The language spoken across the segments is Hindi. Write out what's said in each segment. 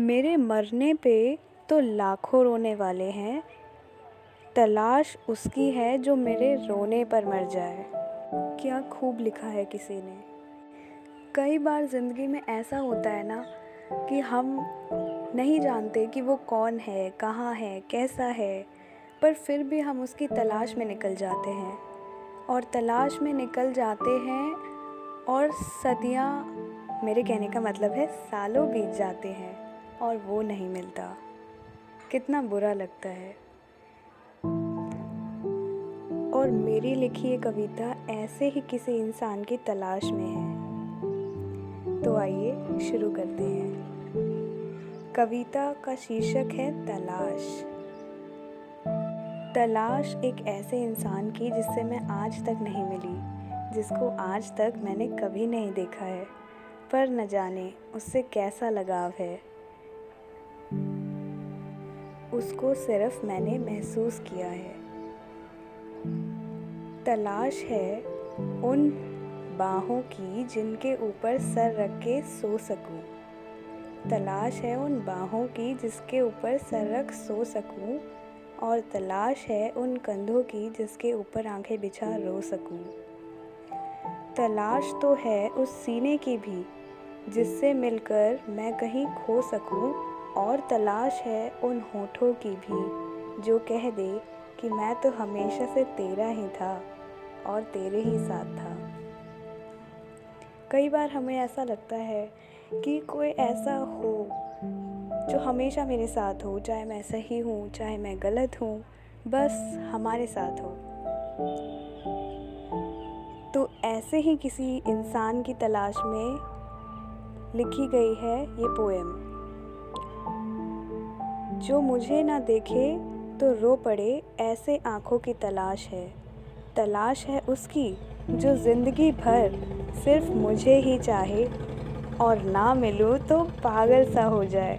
मेरे मरने पे तो लाखों रोने वाले हैं। तलाश उसकी है जो मेरे रोने पर मर जाए। क्या खूब लिखा है किसी ने। कई बार ज़िंदगी में ऐसा होता है ना कि हम नहीं जानते कि वो कौन है, कहाँ है, कैसा है, पर फिर भी हम उसकी तलाश में निकल जाते हैं। और तलाश में निकल जाते हैं और सदियाँ, मेरे कहने का मतलब है सालों बीत जाते हैं। और वो नहीं मिलता। कितना बुरा लगता है। और मेरी लिखी ये कविता ऐसे ही किसी इंसान की तलाश में है। तो आइए शुरू करते हैं। कविता का शीर्षक है तलाश। तलाश एक ऐसे इंसान की जिससे मैं आज तक नहीं मिली, जिसको आज तक मैंने कभी नहीं देखा है। पर न जाने उससे कैसा लगाव है। उसको सिर्फ़ मैंने महसूस किया है। तलाश है उन बाहों की जिनके ऊपर सर रख के सो सकूँ। तलाश है उन बाहों की जिसके ऊपर सर रख सो सकूँ और तलाश है उन कंधों की जिसके ऊपर आँखें बिछा रो सकूँ। तलाश तो है उस सीने की भी, जिससे मिलकर मैं कहीं खो सकूँ और तलाश है उन होठों की भी, जो कह दे कि मैं तो हमेशा से तेरा ही था और तेरे ही साथ था। कई बार हमें ऐसा लगता है कि कोई ऐसा हो, जो हमेशा मेरे साथ हो, चाहे मैं सही हूँ, चाहे मैं गलत हूँ, बस हमारे साथ हो। तो ऐसे ही किसी इंसान की तलाश में लिखी गई है ये पोएम जो मुझे ना देखे तो रो पड़े ऐसे आँखों की तलाश है। तलाश है उसकी जो ज़िंदगी भर सिर्फ़ मुझे ही चाहे और ना मिलूँ तो पागल सा हो जाए।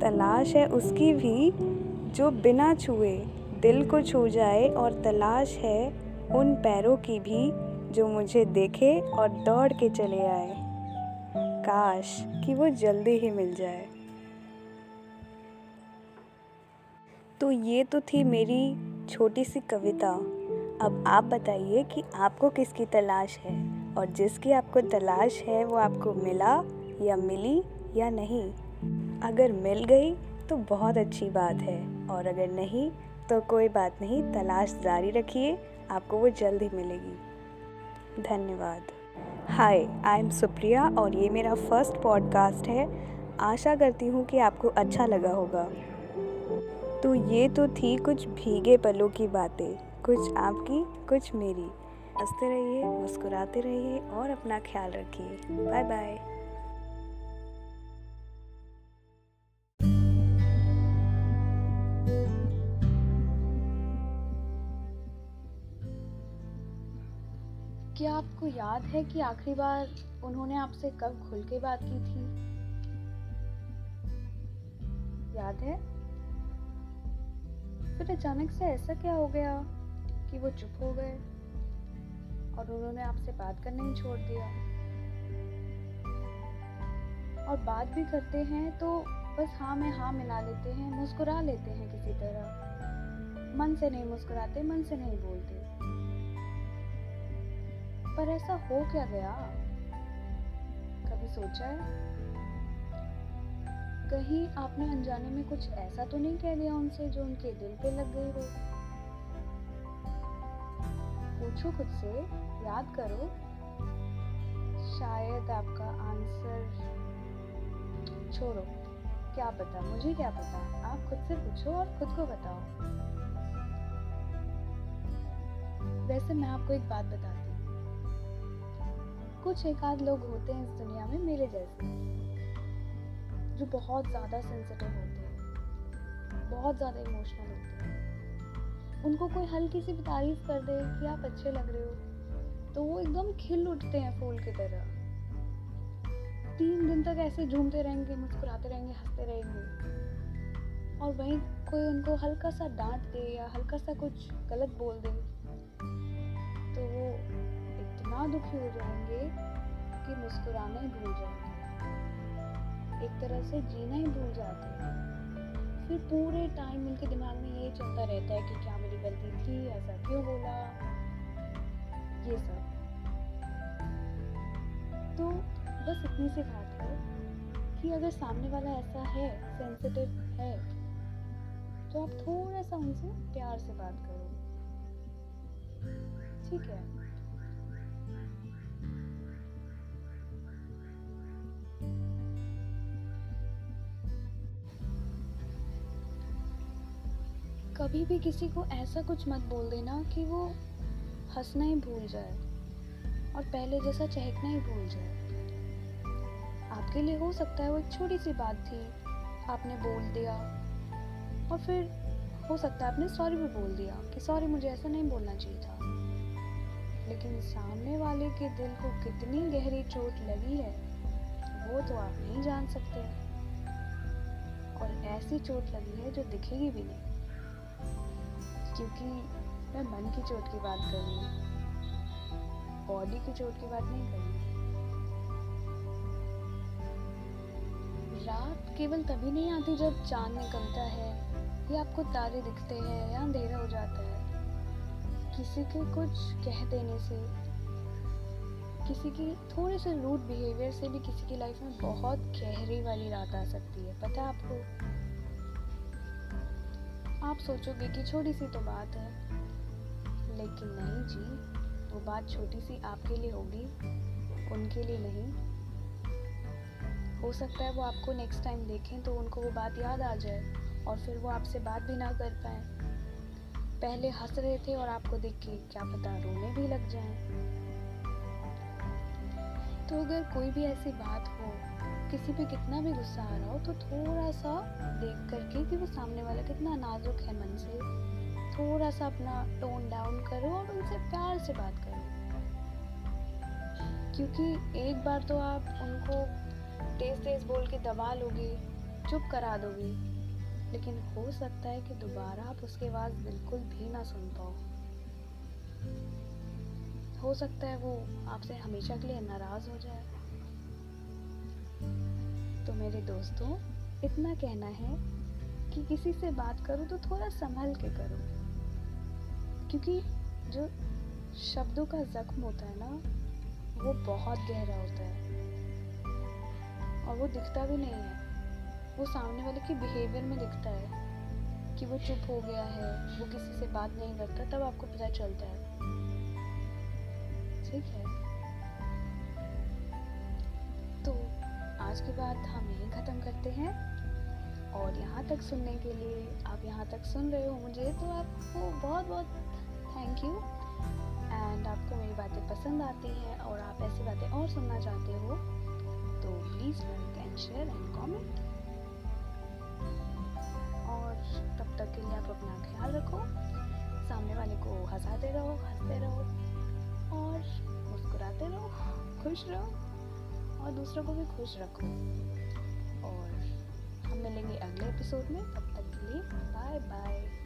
तलाश है उसकी भी जो बिना छुए दिल को छू जाए और तलाश है उन पैरों की भी जो मुझे देखे और दौड़ के चले आए। काश कि वो जल्दी ही मिल जाए। तो ये तो थी मेरी छोटी सी कविता। अब आप बताइए कि आपको किसकी तलाश है? और जिसकी आपको तलाश है, वो आपको मिला या मिली या नहीं? अगर मिल गई तो बहुत अच्छी बात है। और अगर नहीं तो कोई बात नहीं, तलाश जारी रखिए, आपको वो जल्द ही मिलेगी। धन्यवाद। हाय आई एम सुप्रिया और ये मेरा फ़र्स्ट पॉडकास्ट है। आशा करती हूँ कि आपको अच्छा लगा होगा। तो ये तो थी कुछ भीगे पलों की बातें, कुछ आपकी, कुछ मेरी। हँसते रहिए, मुस्कुराते रहिए और अपना ख्याल रखिए। Bye bye. क्या आपको याद है कि आखिरी बार उन्होंने आपसे कब खुल के बात की थी? याद है? फिर अचानक से ऐसा क्या हो गया कि वो चुप हो गए और उन्होंने आपसे बात करना ही छोड़ दिया? और बात भी करते हैं तो बस हाँ में हाँ मिला लेते हैं, मुस्कुरा लेते हैं किसी तरह। मन से नहीं मुस्कुराते, मन से नहीं बोलते। पर ऐसा हो क्या गया? कभी सोचा है? कहीं आपने अनजाने में कुछ ऐसा तो नहीं कह दिया उनसे जो उनके दिल पे लग गई हो? पूछो खुद से, याद करो। शायद आपका आंसर छोड़ो। क्या पता, मुझे क्या पता? आप खुद से पूछो और खुद को बताओ। वैसे मैं आपको एक बात बताती हूँ। कुछ एक आध लोग होते हैं इस दुनिया में मेरे जैसे। जो बहुत ज़्यादा सेंसिटिव होते हैं, बहुत ज़्यादा इमोशनल होते हैं। उनको कोई हल्की सी तारीफ़ कर दे कि आप अच्छे लग रहे हो तो वो एकदम खिल उठते हैं फूल की तरह। तीन दिन तक ऐसे झूमते रहेंगे, मुस्कुराते रहेंगे, हँसते रहेंगे। और वहीं कोई उनको हल्का सा डांट दे या हल्का सा कुछ गलत बोल दे तो वो इतना दुखी हो जाएँगे कि मुस्कुराना भूल जाएँगे। एक तरह से जीना ही भूल जाते हैं। फिर पूरे टाइम उनके दिमाग में यही चलता रहता है कि क्या मेरी गलती थी, ऐसा क्यों बोला? ये सब। तो बस इतनी सी बात है कि अगर सामने वाला ऐसा है सेंसिटिव है तो आप थोड़ा सा उनसे प्यार से बात करो। ठीक है? कभी भी किसी को ऐसा कुछ मत बोल देना कि वो हंसना ही भूल जाए और पहले जैसा चहकना ही भूल जाए। आपके लिए हो सकता है वो एक छोटी सी बात थी, आपने बोल दिया। और फिर हो सकता है आपने सॉरी भी बोल दिया कि सॉरी मुझे ऐसा नहीं बोलना चाहिए था। लेकिन सामने वाले के दिल को कितनी गहरी चोट लगी है, वो तो आप नहीं जान सकते। और ऐसी चोट लगी है जो दिखेगी भी नहीं। क्योंकि मैं मन की चोट की बात कर रही हूँ। बॉडी की चोट की बात नहीं कर रही। रात केवल तभी नहीं आती जब चाँद निकलता है या आपको तारे दिखते हैं या अंधेरा हो जाता है। किसी के कुछ कह देने से, किसी की थोड़े से रूड बिहेवियर से भी किसी की लाइफ में बहुत गहरी वाली रात आ सकती है। पता है आपको? आप सोचोगे कि छोटी सी तो बात है। लेकिन नहीं जी, वो बात छोटी सी आपके लिए होगी, उनके लिए नहीं। हो सकता है वो आपको नेक्स्ट टाइम देखें तो उनको वो बात याद आ जाए और फिर वो आपसे बात भी ना कर पाए। पहले हंस रहे थे और आपको देख के क्या पता रोने भी लग जाए। तो अगर कोई भी ऐसी बात हो किसी पे कितना भी गुस्सा आ रहा हो तो थोड़ा सा देख करके कि वो सामने वाला कितना नाजुक है मन से। थोड़ा सा अपना टोन डाउन करो और उनसे प्यार से बात करो। क्योंकि एक बार तो आप उनको तेज तेज बोल के दबा लोगे, चुप करा दोगे। लेकिन हो सकता है कि दोबारा आप उसकी आवाज़ बिल्कुल भी ना सुन पाओ। हो सकता है वो आपसे हमेशा के लिए नाराज़ हो जाए। तो मेरे दोस्तों, इतना कहना है कि किसी से बात करो तो थोड़ा संभल के करो। क्योंकि जो शब्दों का जख्म होता है ना, वो बहुत गहरा होता है। और वो दिखता भी नहीं है। वो सामने वाले के बिहेवियर में दिखता है कि वो चुप हो गया है, वो किसी से बात नहीं करता, तब आपको पता चलता है। ठीक है? आज की बात हम यही ख़त्म करते हैं। और यहाँ तक सुनने के लिए, आप यहाँ तक सुन रहे हो मुझे तो आपको बहुत बहुत थैंक यू एंड आपको मेरी बातें पसंद आती हैं और आप ऐसी बातें और सुनना चाहते हो तो please like and share and comment तब तक के लिए आप अपना ख्याल रखो, सामने वाले को हंसाते रहो, हँसते रहो, और मुस्कुराते रहो, खुश रहो। और दूसरों को भी खुश रखो। और हम मिलेंगे अगले एपिसोड में। तब तक के लिए बाय बाय